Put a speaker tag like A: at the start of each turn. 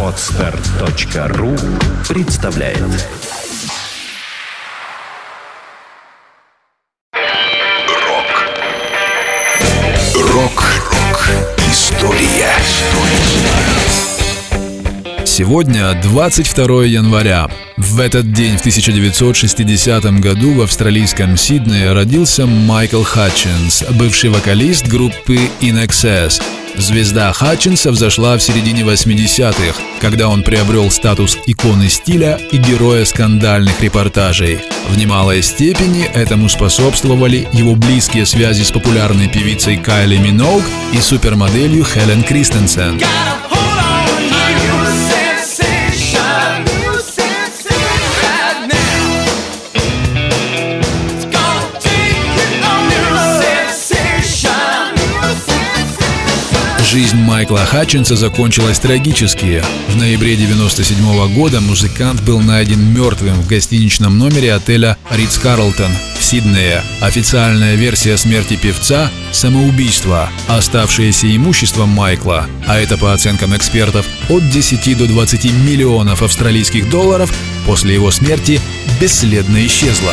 A: Отстар.ру представляет Рок Рок-рок История
B: Сегодня 22 января. В этот день в 1960 году в австралийском Сиднее родился Майкл Хатчинс, бывший вокалист группы In Excess. Звезда Хатчинса взошла в середине 80-х, когда он приобрел статус иконы стиля и героя скандальных репортажей. В немалой степени этому способствовали его близкие связи с популярной певицей Кайли Миноуг и супермоделью Хелен Кристенсен. Жизнь Майкла Хатчинса закончилась трагически. В ноябре 1997 года музыкант был найден мертвым в гостиничном номере отеля Ридс Карлтон в Сиднее. Официальная версия смерти певца – самоубийство. Оставшееся имущество Майкла, а это по оценкам экспертов от 10 до 20 миллионов австралийских долларов, после его смерти бесследно исчезло.